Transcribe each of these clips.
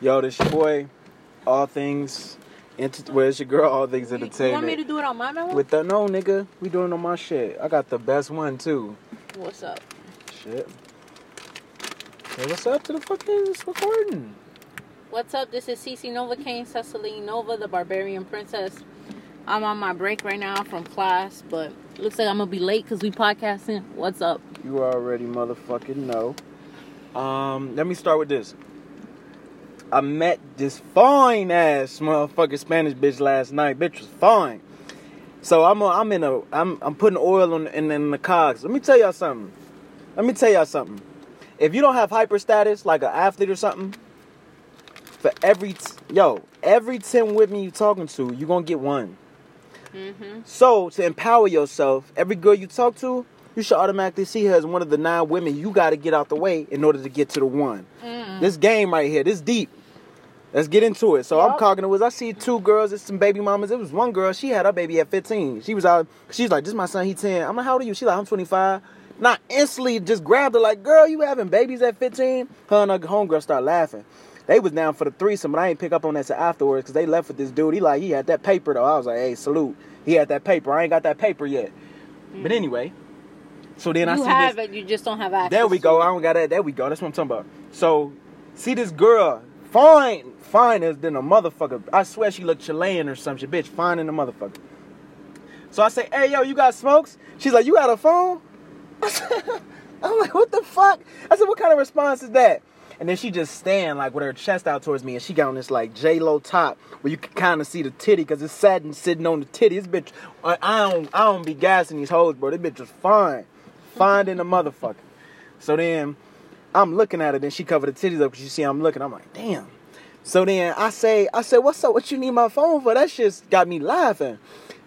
Yo, this your boy. All things. Ent- well, your girl. All things You- You want me to do it on my memo? With the no nigga, we doing on my shit. I got the best one too. What's up? Shit. Hey, what's up to the fucking recording? What's up? This is Cece Nova Kane, Cecily Nova, the Barbarian Princess. I'm on my break right now from class, but looks like I'm gonna be late because we podcasting. What's up? You already motherfucking know. Um, let me start with this. I met this fine ass motherfucking Spanish bitch last night. Bitch was fine. So I'm a, I'm in a I'm I'm putting oil on in, in the cogs. Let me tell y'all something. Let me tell y'all something. If you don't have hyper status like an athlete or something, for every t- yo every ten women you talking to, you gonna get one. Mm-hmm. So to empower yourself, every girl you talk to, you should automatically see her as one of the nine women you got to get out the way in order to get to the one. Mm. This game right here, this deep. Let's get into it. So I'm Yup. talking to was I see two girls, it's some baby mamas. It was one girl, she had her baby at 15. She was out, she's like, this is my son, he 10. I'm like, how old are you? She's like, I'm 25. Not instantly just grabbed her like, girl, you having babies at 15? Her and her homegirl start laughing. They was down for the threesome, but I ain't pick up on that till afterwards because they left with this dude. He like, he had that paper though. I was like, hey, salute. He had that paper. I ain't got that paper yet. But mm. anyway, so then I you see have this. it, you just don't have access. There we go. I don't got that. There we go. That's what I'm talking about. So, see this girl, fine, fine as than a motherfucker. I swear she looked Chilean or some shit. Bitch, fine in the motherfucker. So I say, hey yo, you got smokes? She's like, you got a phone? I'm like, what the fuck? I said, what kind of response is that? And then she just stand like with her chest out towards me, and she got on this like J Lo top where you can kind of see the titty because it's satin sitting on the titty. This bitch, I, don't, I don't be gassing these hoes, bro. This bitch is fine, fine in the motherfucker. So then I'm looking at her, then she covered the titties up because she see I'm looking. I'm like, damn. So then I say, I say, what's up? What you need my phone for? That shit's got me laughing.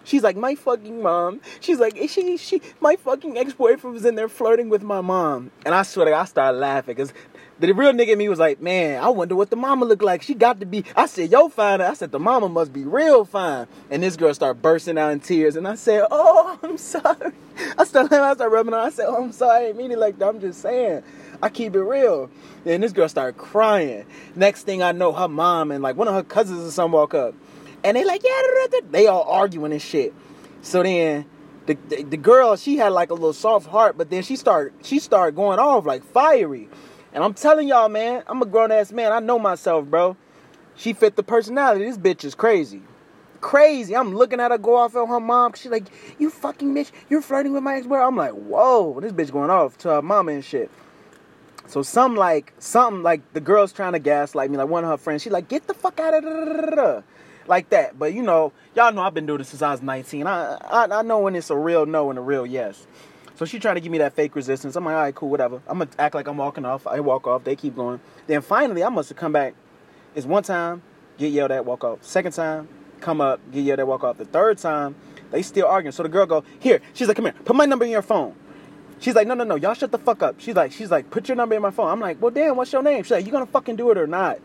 She's like, my fucking mom. She's like, she, she, my fucking ex boyfriend was in there flirting with my mom. And I swear to God, I started laughing because the real nigga in me was like, man, I wonder what the mama looked like. She got to be. I said, yo, fine. I said, the mama must be real fine. And this girl started bursting out in tears. And I said, oh, I'm sorry. I started, I started rubbing her. I said, oh, I'm sorry. I didn't mean it like that. I'm just saying. I keep it real. And this girl started crying. Next thing I know, her mom and like one of her cousins or something walk up. And they like, yeah, da, da, da. they all arguing and shit. So then the, the the girl, she had like a little soft heart, but then she started she started going off like fiery. And I'm telling y'all, man, I'm a grown ass man. I know myself, bro. She fit the personality. This bitch is crazy. Crazy. I'm looking at her go off on her mom. She's like, you fucking bitch, you're flirting with my ex-boy. I'm like, whoa, this bitch going off to her mama and shit. So some like something like the girl's trying to gaslight me, like one of her friends. She like, get the fuck out of da like that. But you know, y'all know I've been doing this since I was 19. I, I I know when it's a real no and a real yes. So she trying to give me that fake resistance. I'm like, all right, cool, whatever. I'm gonna act like I'm walking off. I walk off. They keep going. Then finally, I must have come back. It's one time, get yelled at, walk off. Second time, come up, get yelled at, walk off. The third time, they still arguing. So the girl go, here. She's like, come here, put my number in your phone. She's like, no, no, no, y'all shut the fuck up. She's like, she's like, put your number in my phone. I'm like, well, damn, what's your name? She's like, you gonna fucking do it or not?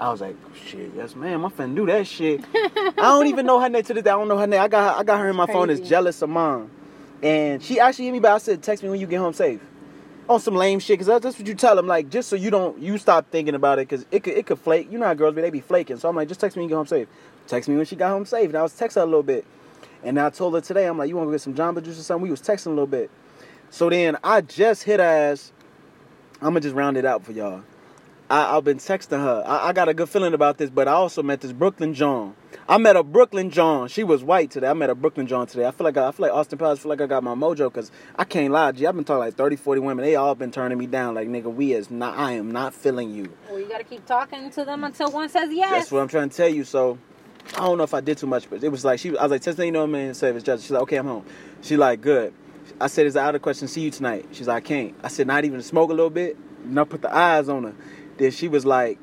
I was like, shit, yes, ma'am, I'm finna do that shit. I don't even know her name to this day. I don't know her name. I got, I got her in my phone as jealous of mom, and she actually hit me back. I said, text me when you get home safe. On some lame shit, cause that's, what you tell them, like just so you don't, you stop thinking about it, cause it could, it could flake. You know how girls be, they be flaking. So I'm like, just text me when you get home safe. Text me when she got home safe, and I was texting her a little bit, and I told her today, I'm like, you want to go get some Jamba Juice or something? We was texting a little bit. So then I just hit ass. I'm gonna just round it out for y'all. I, I've been texting her. I, I got a good feeling about this, but I also met this Brooklyn John. I met a Brooklyn John. She was white today. I met a Brooklyn John today. I feel like I, I feel like Austin Powers. I feel like I got my mojo because I can't lie. G, I've been talking like 30, 40 women. They all been turning me down. Like nigga, we is not. I am not feeling you. Well, you gotta keep talking to them until one says yes. That's what I'm trying to tell you. So I don't know if I did too much, but it was like she. I was like, Tesla, you know, man, say it's just. She's like, okay, I'm home. She like, good. I said, is out of question? See you tonight. She's like, I can't. I said, not even smoke a little bit. And I put the eyes on her. Then she was like,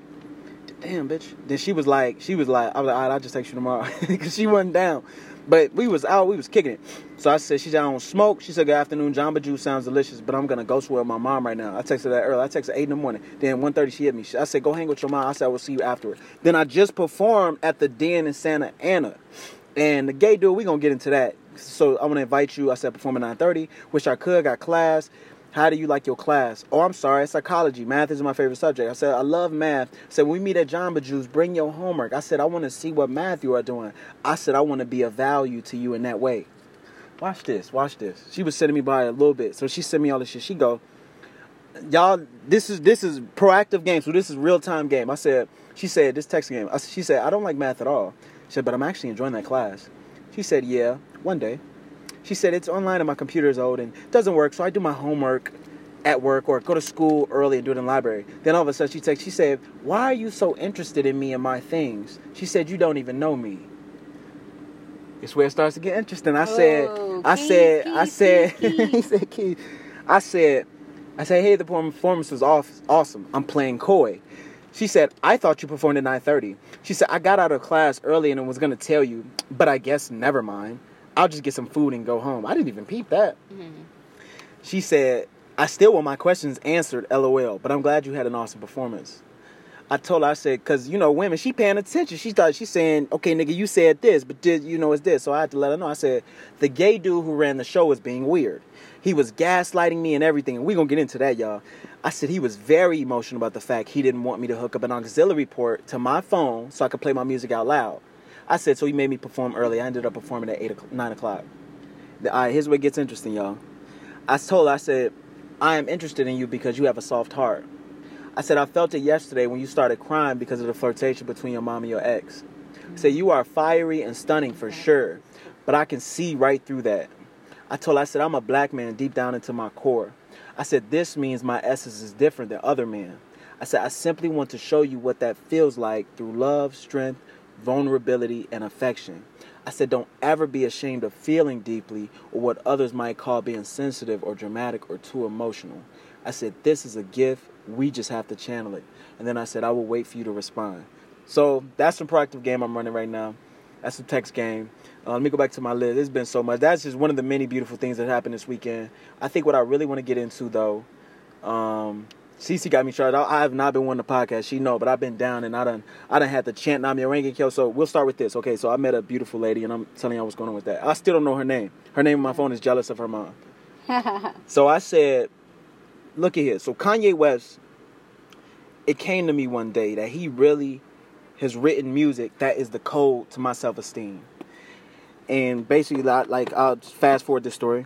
damn, bitch. Then she was like, she was like, I was like, all right, I'll just text you tomorrow because she wasn't down. But we was out, we was kicking it. So I said, she said, I don't smoke. She said, good afternoon, Jamba Juice sounds delicious, but I'm going to go somewhere with my mom right now. I texted her that early. I texted 8 in the morning. Then 1.30, she hit me. I said, go hang with your mom. I said, I will see you afterward. Then I just performed at the Den in Santa Ana. And the gay dude, we going to get into that. So I want to invite you. I said, perform at 9.30. Wish I could. Got class. How do you like your class? Oh, I'm sorry, psychology. Math is my favorite subject. I said, I love math. I said, when we meet at Jamba Juice, bring your homework. I said, I want to see what math you are doing. I said, I want to be of value to you in that way. Watch this, watch this. She was sending me by a little bit. So she sent me all this shit. She go, Y'all, this is this is proactive game. So this is real time game. I said, she said, this text game. I, she said, I don't like math at all. She said, but I'm actually enjoying that class. She said, yeah, one day. She said, it's online and my computer is old and doesn't work. So I do my homework at work or go to school early and do it in the library. Then all of a sudden she texts, she said, why are you so interested in me and my things? She said, you don't even know me. It's where it starts to get interesting. I said, Oh, I Keith, said, I said, Keith, Keith. he said, Keith. I said, I said, hey, the performance was off, awesome. I'm playing coy. She said, I thought you performed at 9.30. She said, I got out of class early and was going to tell you, but I guess never mind. I'll just get some food and go home. I didn't even peep that. Mhm. She said, I still want my questions answered, lol, but I'm glad you had an awesome performance. I told her, I said, because, you know, women, she paying attention. She thought, she's saying, okay, nigga, you said this, but did you know it's this? So I had to let her know. I said, the gay dude who ran the show was being weird. He was gaslighting me and everything, and we're going to get into that, y'all. I said he was very emotional about the fact he didn't want me to hook up an auxiliary port to my phone so I could play my music out loud. I said, so he made me perform early. I ended up performing at 8 o'clock, 9 o'clock. The- All right, here's where it gets interesting, y'all. I told her, I said, I am interested in you because you have a soft heart. I said, I felt it yesterday when you started crying because of the flirtation between your mom and your ex. I said, you are fiery and stunning for sure, but I can see right through that. I told her, I said, I'm a black man deep down into my core. I said, this means my essence is different than other men. I said, I simply want to show you what that feels like through love, strength, vulnerability, and affection. I said, don't ever be ashamed of feeling deeply or what others might call being sensitive or dramatic or too emotional. I said, this is a gift. We just have to channel it. And then I said, I will wait for you to respond. So that's some proactive game I'm running right now. That's the text game. Uh, let me go back to my list. It's been so much. That's just one of the many beautiful things that happened this weekend. I think what I really want to get into though, um, Cece got me started. I, I have not been one the podcast. She know, but I've been down and I done I done had to chant Nam-myoho-renge-kyo. So we'll start with this. Okay, so I met a beautiful lady and I'm telling y'all what's going on with that. I still don't know her name. Her name on my phone is jealous of her mom. So I said, look at here. So Kanye West, it came to me one day that he really has written music that is the code to my self esteem. And basically, like, like I'll fast forward this story.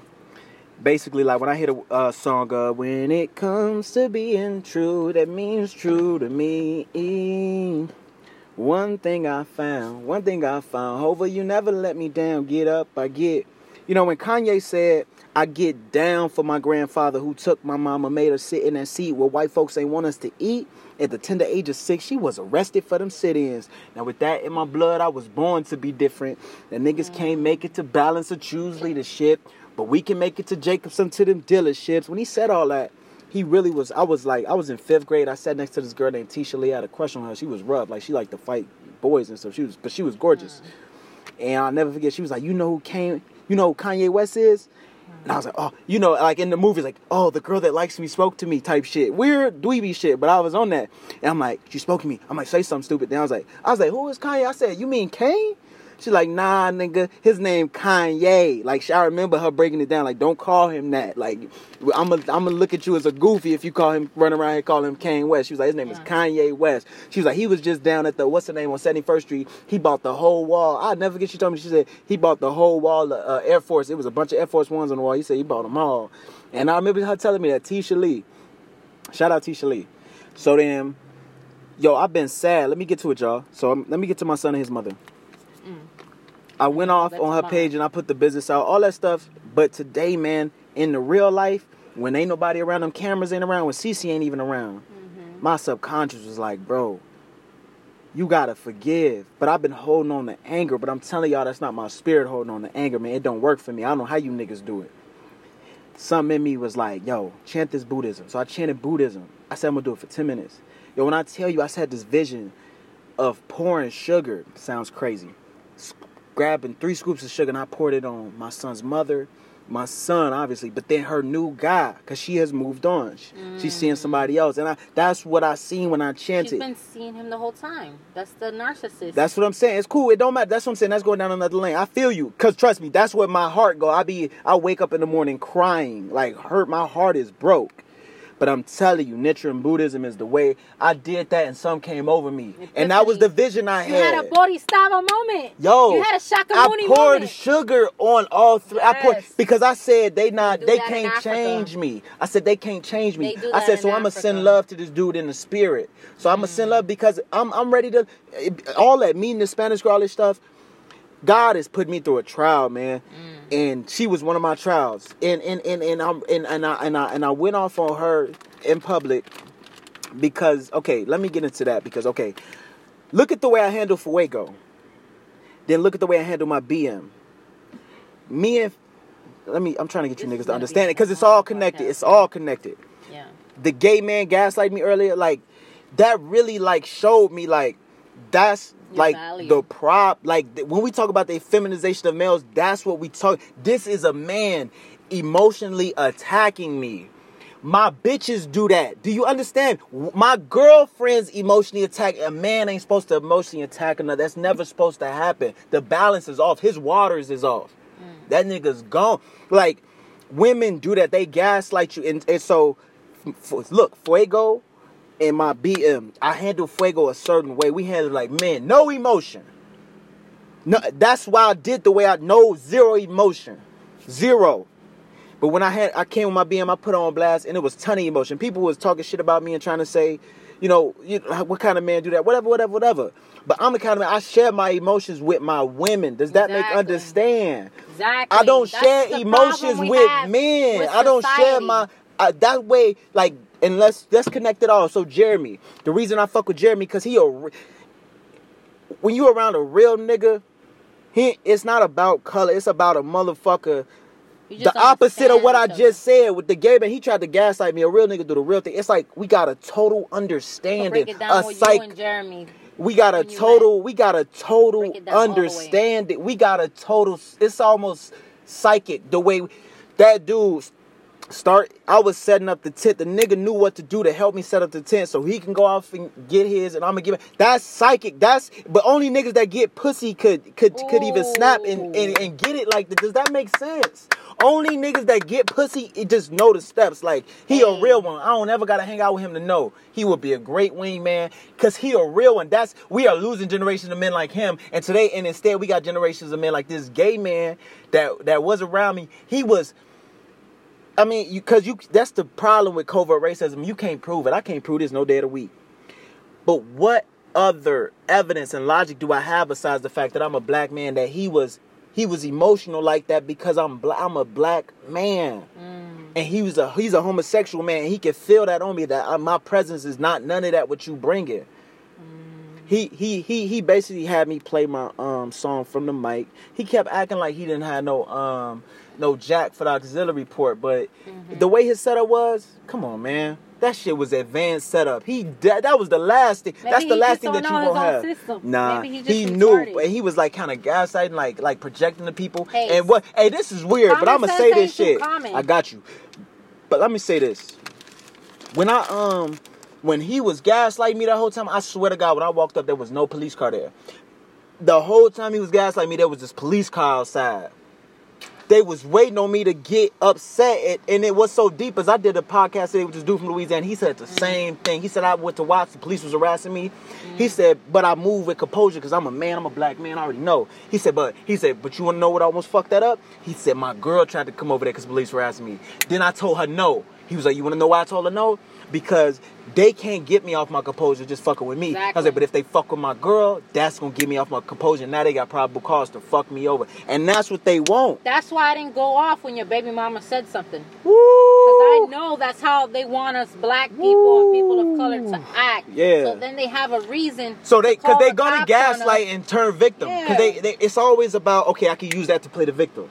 Basically, like when I hit a uh, song, uh, when it comes to being true, that means true to me. One thing I found, one thing I found, Hova, you never let me down. Get up, I get. You know, when Kanye said, I get down for my grandfather who took my mama, made her sit in that seat where white folks ain't want us to eat. At the tender age of six, she was arrested for them sit-ins. Now, with that in my blood, I was born to be different. The niggas mm-hmm. can't make it to balance or choose leadership, but we can make it to Jacobson to them dealerships. When he said all that, he really was. I was like, I was in fifth grade. I sat next to this girl named Tisha Lee. I had a crush on her. She was rough, like she liked to fight boys and stuff. She was, but she was gorgeous. Mm. And I'll never forget. She was like, you know who came? You know Kanye West is? And I was like, oh, you know, like in the movies, like, oh, the girl that likes me spoke to me type shit. Weird dweeby shit, but I was on that. And I'm like, she spoke to me. I'm like, say something stupid. Then I was like, I was like, who is Kanye? I said, you mean Kane? She's like, nah, nigga, his name Kanye. Like, I remember her breaking it down. Like, don't call him that. Like, I'm gonna I'm look at you as a goofy if you call him run around here call him Kanye West. She was like, his name is Kanye West. She was like, he was just down at the what's the name on 71st Street. He bought the whole wall. I never forget. She told me she said he bought the whole wall of uh, Air Force. It was a bunch of Air Force Ones on the wall. He said he bought them all. And I remember her telling me that Tisha Lee. Shout out Tisha Lee. So then, yo, I've been sad. Let me get to it, y'all. So um, let me get to my son and his mother. I went off That's on her page and I put the business out, all that stuff. But today, man, in the real life, when ain't nobody around, them cameras ain't around, when CC ain't even around, mm-hmm. my subconscious was like, bro, you gotta forgive. But I've been holding on to anger. But I'm telling y'all, that's not my spirit holding on to anger, man. It don't work for me. I don't know how you niggas do it. Something in me was like, yo, chant this Buddhism. So I chanted Buddhism. I said I'm gonna do it for 10 minutes. Yo, when I tell you, I had this vision of pouring sugar. Sounds crazy. Grabbing three scoops of sugar and I poured it on my son's mother, my son, obviously, but then her new guy, cause she has moved on. She- She's seeing mm. somebody else, and I that's what I seen when I She's chanted. been seeing him the whole time. That's the narcissist. That's what I'm saying. It's cool. It don't matter. That's what I'm saying. That's going down another lane. I feel you. Cause trust me, that's where my heart go. I be I wake up in the morning crying. Like hurt my heart is broke. But I'm telling you, Nichiren Buddhism is the way. I did that and some came over me. And that was the vision I had. you had a Bodhisattva moment. Yo, you had a I Shakyamuni poured moment. sugar on all three. I poured because I said they not they can't change me. I said they can't change me. I said so I'm gonna send love to this dude in the spirit. So I'm gonna send mm. love because I'm I'm ready to eh, all that meeting the Spanish this stuff. God has put me through a trial, man. Mm. And she was one of my trials. And and and and I'm and, and I and I and I went off on her in public because okay, let me get into that because okay, look at the way I handle Fuego. Then look at the way I handle my BM. Me and let me I'm trying to get you This is niggas to understand it because it's all connected. podcast. It's all connected. Yeah. The gay man gaslight me earlier, like that really like showed me like that's Your like value. the prop like th- when we talk about the feminization of males that's what we talk this is a man emotionally attacking me. My bitches do that. Do you understand? My girlfriends emotionally attack a man ain't supposed to emotionally attack another that's never supposed to happen. The balance is off. His waters is off. Mm. That nigga's gone. Like women do that. They gaslight you. And, and so f- look fuego and my BM, I handle Fuego a certain way. We handle like men, no emotion. No, that's why I did the way I know zero emotion, zero. But when I had, I came with my BM, I put on blast, and it was ton of emotion. People was talking shit about me and trying to say, you know, you, what kind of man do that? Whatever, whatever, whatever. But I'm the kind of man I share my emotions with my women. Does that make understand? Exactly. I don't That's share emotions with men. with I don't share my uh, that way. Like, and let's let's connect it all. So Jeremy, the reason I fuck with Jeremy because he a when you around a real nigga, he it's not about color. It's about a motherfucker. The opposite of what I just said with the gay man. He tried to gaslight me. A real nigga do the real thing. It's like we got a total. So understanding. it down a psych. you and Jeremy. We got a total, we got a total Break it down all the way. understanding. We got a total, it's almost psychic the way that dude start. I was setting up the tent. The nigga knew what to do to help me set up the tent so he can go off and get his and I'm gonna give it. That's psychic. That's, but only niggas that get pussy could, could, could even snap and, and, and get it like that. Does that make sense? Only niggas that get pussy, it just know the steps. Like, he a real mm. one. I don't ever gotta hang out with him to know. He would be a great wingman. Cause he a real one. That's we are losing generations of men like him. And today, and instead we got generations of men like this gay man that that was around me. He was I mean, you cause you that's the problem with covert racism. You can't prove it. I can't prove this no day of the week. But what other evidence and logic do I have besides the fact that I'm a black man that he was he was emotional like that because I'm black I'm a black man. And he was a he's a homosexual man. He can feel that on me that uh, my presence is not none of that what you bringing. He he he he basically had me play my um song from the mic. He kept acting like he didn't have no um no jack for the auxiliary port, but the way his setup was, come on, man. That shit was advanced setup. He that, that was the last thing. Maybe that's the last thing that you his have. system. Nah, Maybe he just he knew, but he was like kind of gaslighting, like like projecting the people. Hey, and what? Hey, this is weird, but I'm gonna say this shit. I got you. But let me say this. When I um when he was gaslighting me that whole time, I swear to God, when I walked up, there was no police car there. The whole time he was gaslighting me, there was this police car outside. They was waiting on me to get upset, and, it was so deep. As I did a podcast today with this dude from Louisiana, he said the same thing. He said I went to watch the police was harassing me. He mm. said, but I moved with composure because I'm a man. I'm a black man. I already know. He said, but he said, but you want to know what almost fucked that up? He said my girl tried to come over there because police were harassing me. Then I told her no. He was like, you want to know why I told her no? Because they can't get me off my composure just fucking with me. I was like, but if they fuck with my girl, that's gonna get me off my composure. Now they got probable cause to fuck me over, and that's what they want. That's why I didn't go off when your baby mama said something. Because I know that's how they want us black people and people of color to act. Yeah. So then they have a reason. So they, cause they the gonna cops on us. gaslight and turn victim. Cause they, they, it's always about okay, I can use that to play the victim.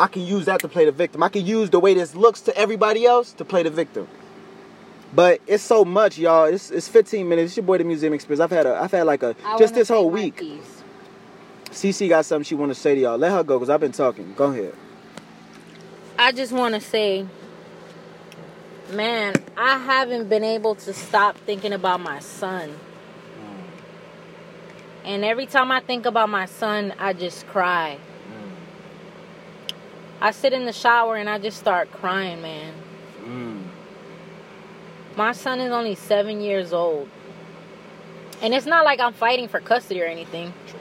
I can use that to play the victim. I can use the way this looks to everybody else to play the victim. But it's so much, y'all. It's, it's 15 minutes. It's your boy, the Museum Experience. I've had a, I've had like a, I just this whole week. piece. CC got something she want to say to y'all. Let her go, cause I've been talking. Go ahead. I just want to say, man, I haven't been able to stop thinking about my son. And every time I think about my son, I just cry. Mm. I sit in the shower and I just start crying, man. My son is only seven years old. And it's not like I'm fighting for custody or anything. True.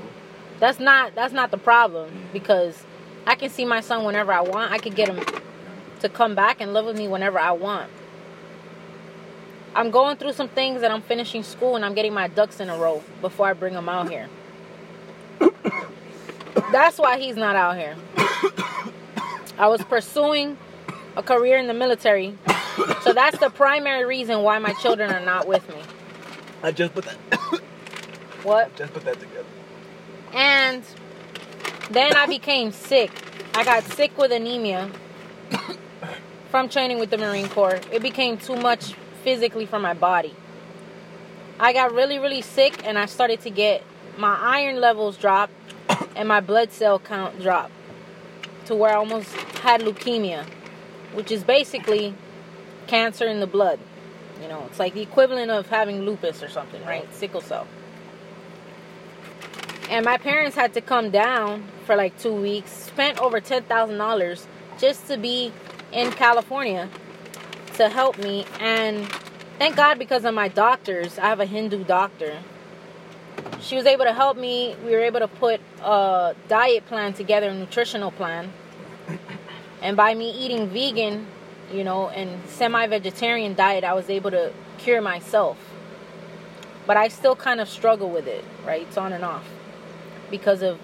That's not that's not the problem because I can see my son whenever I want. I could get him to come back and live with me whenever I want. I'm going through some things and I'm finishing school and I'm getting my ducks in a row before I bring him out here. That's why he's not out here. I was pursuing a career in the military. So that's the primary reason why my children are not with me. I just put that. What? just put that together. And then I became sick. I got sick with anemia from training with the Marine Corps. It became too much physically for my body. I got really, really sick and I started to get my iron levels drop and my blood cell count drop to where I almost had leukemia, which is basically cancer in the blood. You know, it's like the equivalent of having lupus or something, right? Sickle cell. And my parents had to come down for like two weeks, spent over $10,000 just to be in California to help me. And thank God because of my doctors, I have a Hindu doctor. She was able to help me. We were able to put a diet plan together, a nutritional plan. And by me eating vegan, you know, and semi vegetarian diet, I was able to cure myself. But I still kind of struggle with it, right? It's on and off because of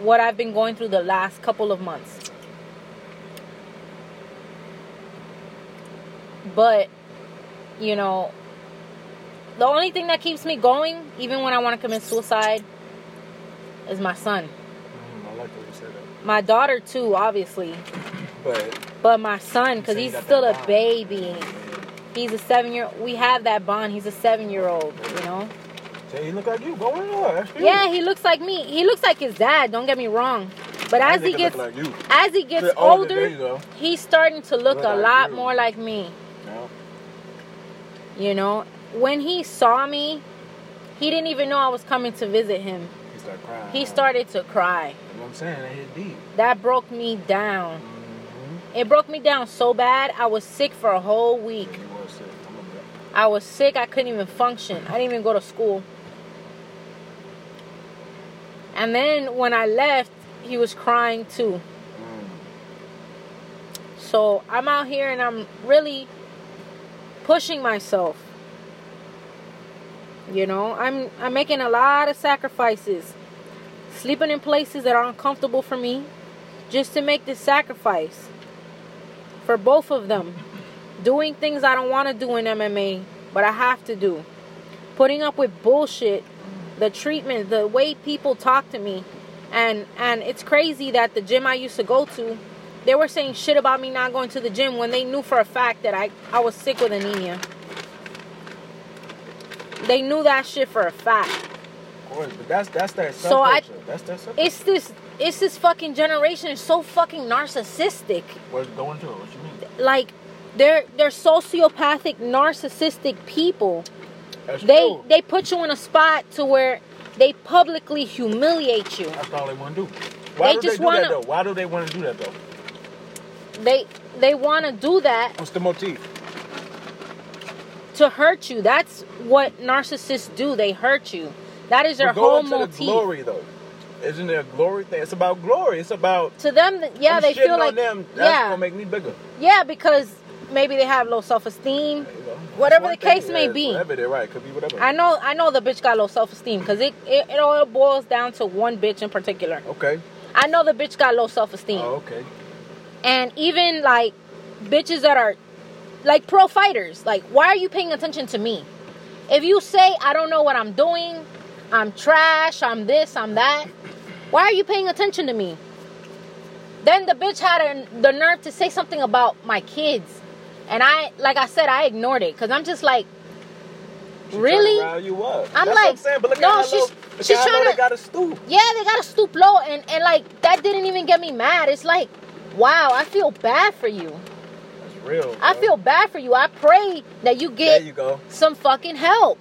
what I've been going through the last couple of months. But, you know, the only thing that keeps me going, even when I want to commit suicide, is my son. Mm, I like that you said that. My daughter, too, obviously. But But my son, because So he's still a baby. He's a seven year We have that bond. He's a seven year old, you know? say he look like you. Go in there. Yeah, he looks like me. He looks like his dad, don't get me wrong. But as he gets like you. as he gets older, there older, go. he's starting to look Look a like lot you. more like me. No. You know, when he saw me, he didn't even know I was coming to visit him. He started crying. He started to cry. You know what I'm saying? That hit deep. That broke me down. It broke me down so bad. I was sick for a whole week. I was sick. I couldn't even function. I didn't even go to school. And then when I left, he was crying too. So I'm out here and I'm really pushing myself. You know, I'm I'm making a lot of sacrifices. Sleeping in places that are uncomfortable for me just to make this sacrifice for both of them. Doing things I don't want to do in MMA, but I have to do. Putting up with bullshit, the treatment, the way people talk to me. And and it's crazy that the gym I used to go to, they were saying shit about me not going to the gym when they knew for a fact that I, I was sick with anemia. They knew that shit for a fact. Of course, but that's that's that So I- That's that subculture. It's this it's this fucking generation is so fucking narcissistic. What's going to? What you? Like they're they're sociopathic, narcissistic people. That's They true. they put you in a spot to where they publicly humiliate you. That's all they want to do. Why They do just they do wanna- that though? Why do they want to do that though? They they want to do that What's the motif? to hurt you. That's what narcissists do. They hurt you. That is their whole go into motif. the glory though. Isn't there a glory thing? It's about glory. It's about To them, yeah, I'm they feel on like them. That's yeah, gonna make me bigger. yeah, because maybe they have low self esteem. There you go. Whatever the case may be. Whatever they're right. Could be whatever. I know, I know the bitch got low self esteem because it, it it all boils down to one bitch in particular. okay. I know the bitch got low self esteem, Oh, okay. and even like bitches that are like pro fighters. Like, why are you paying attention to me? If you say I don't know what I'm doing, I'm trash, I'm this, I'm that. Why are you paying attention to me? Then the bitch had a, the nerve to say something about my kids, and I, like I said, I ignored it because I'm just like, She Really? trying to rile you up. I'm That's like, I'm saying. But look no, she's- look she's at how low trying they to- got to stoop. yeah, they gotta stoop low, and and like that didn't even get me mad. It's like, wow, I feel bad for you. That's real. I feel bad for you. I pray that you There get you go. some fucking help.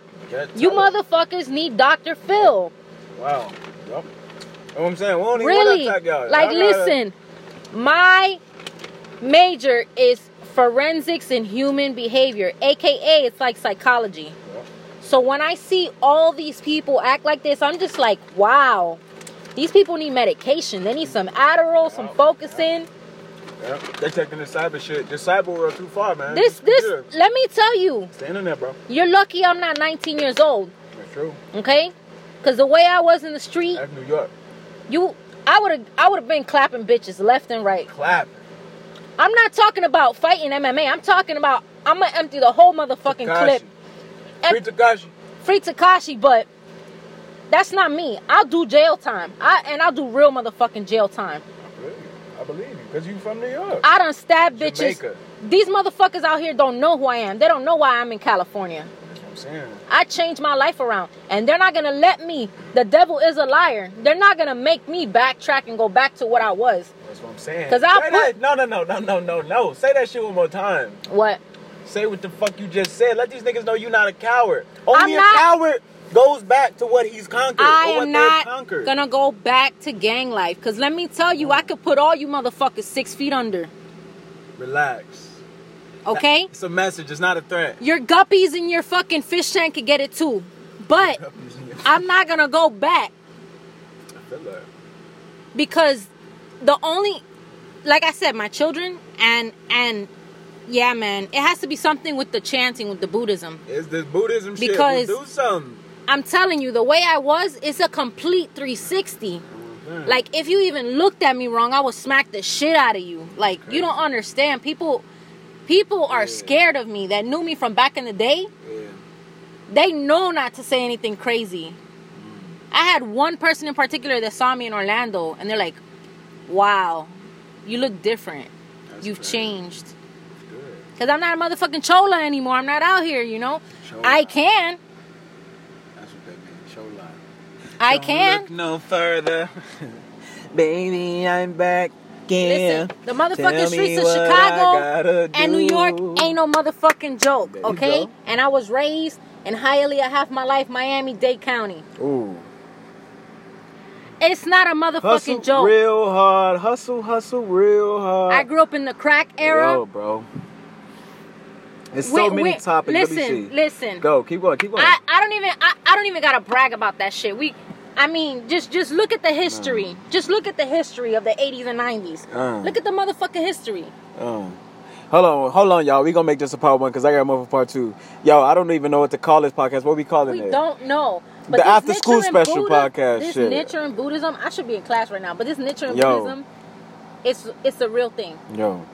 You motherfuckers need Dr. Phil. Wow. Yep. Know what I'm saying? We don't even Really? Like, Y'all gotta- listen, my major is forensics and human behavior, aka it's like psychology. Yep. So when I see all these people act like this, I'm just like, wow. These people need medication. They need some Adderall, some Yep. Focusing. Yep. They taking the cyber shit. The cyber world too far, man. This, It's this. Let me tell you, Stay in there, bro. you're lucky I'm not 19 years old. That's true. Okay? Because the way I was in the street, That's New York. you, I would have, I would have been clapping bitches left and right. Clap. I'm not talking about fighting MMA. I'm talking about I'm gonna empty the whole motherfucking clip. Free Tekashi. free Tekashi, but that's not me. I'll do jail time. I and I'll do real motherfucking jail time. I believe. I believe you. Because you from New York. I done stab bitches. Jamaica. These motherfuckers out here don't know who I am. They don't know why I'm in California. That's what I'm saying. I changed my life around. And they're not gonna let me. The devil is a liar. They're not gonna make me backtrack and go back to what I was. That's what I'm saying. Cause Say put- No, no, no, no, no, no, no. Say that shit one more time. What? Say what the fuck you just said. Let these niggas know you're not a coward. Only I'm a not- coward goes back to what he's conquered. I am not conquered. gonna go back to gang life. Cause let me tell you, I could put all you motherfuckers six feet under. Relax. Okay? It's a message. It's not a threat. Your guppies in your fucking fish tank could get it too. But I'm not gonna go back I feel that. because the only like I said, my children and and yeah man, it has to be something with the chanting with the Buddhism. It's this Buddhism shit. Because- We'll do something. I'm telling you, the way I was is a complete 360. Mhm. Like if you even looked at me wrong, I would smack the shit out of you. Like you don't understand. People people are Yeah. scared of me that knew me from back in the day. Yeah. they know not to say anything crazy. I had one person in particular that saw me in Orlando, and they're like, "Wow, you look different. That's You've fair. changed." Cause I'm not a motherfucking chola anymore. I'm not out here, you know. Chola. I can, That's what that means. Show love. I Don't can. Look no further. Baby, I'm back again. Listen, the motherfucking Tell streets of Chicago and New York ain't no motherfucking joke, There okay? And I was raised in Hialeah half my life, Miami Dade County. Ooh. It's not a motherfucking Hustle joke. real hard. Hustle, hustle real hard. I grew up in the crack era. Yo, bro. It's so Wait, many wait, topics. Listen, listen. Go, keep going, keep going. I, I don't even I, I don't even gotta brag about that shit. We I mean, just just look at the history. Just look at the history of the 80s and 90s. Uh. Look at the motherfucking history. Um, hold on, hold on, y'all. We gonna make this a part one because I got more for part two. Yo, I don't even know what to call this podcast. What we calling We it? don't know. The after school special Buddha- podcast This shit. and Buddhism, I should be in class right now, but this Nichiren Yo. Buddhism, it's it's a real thing. Yo,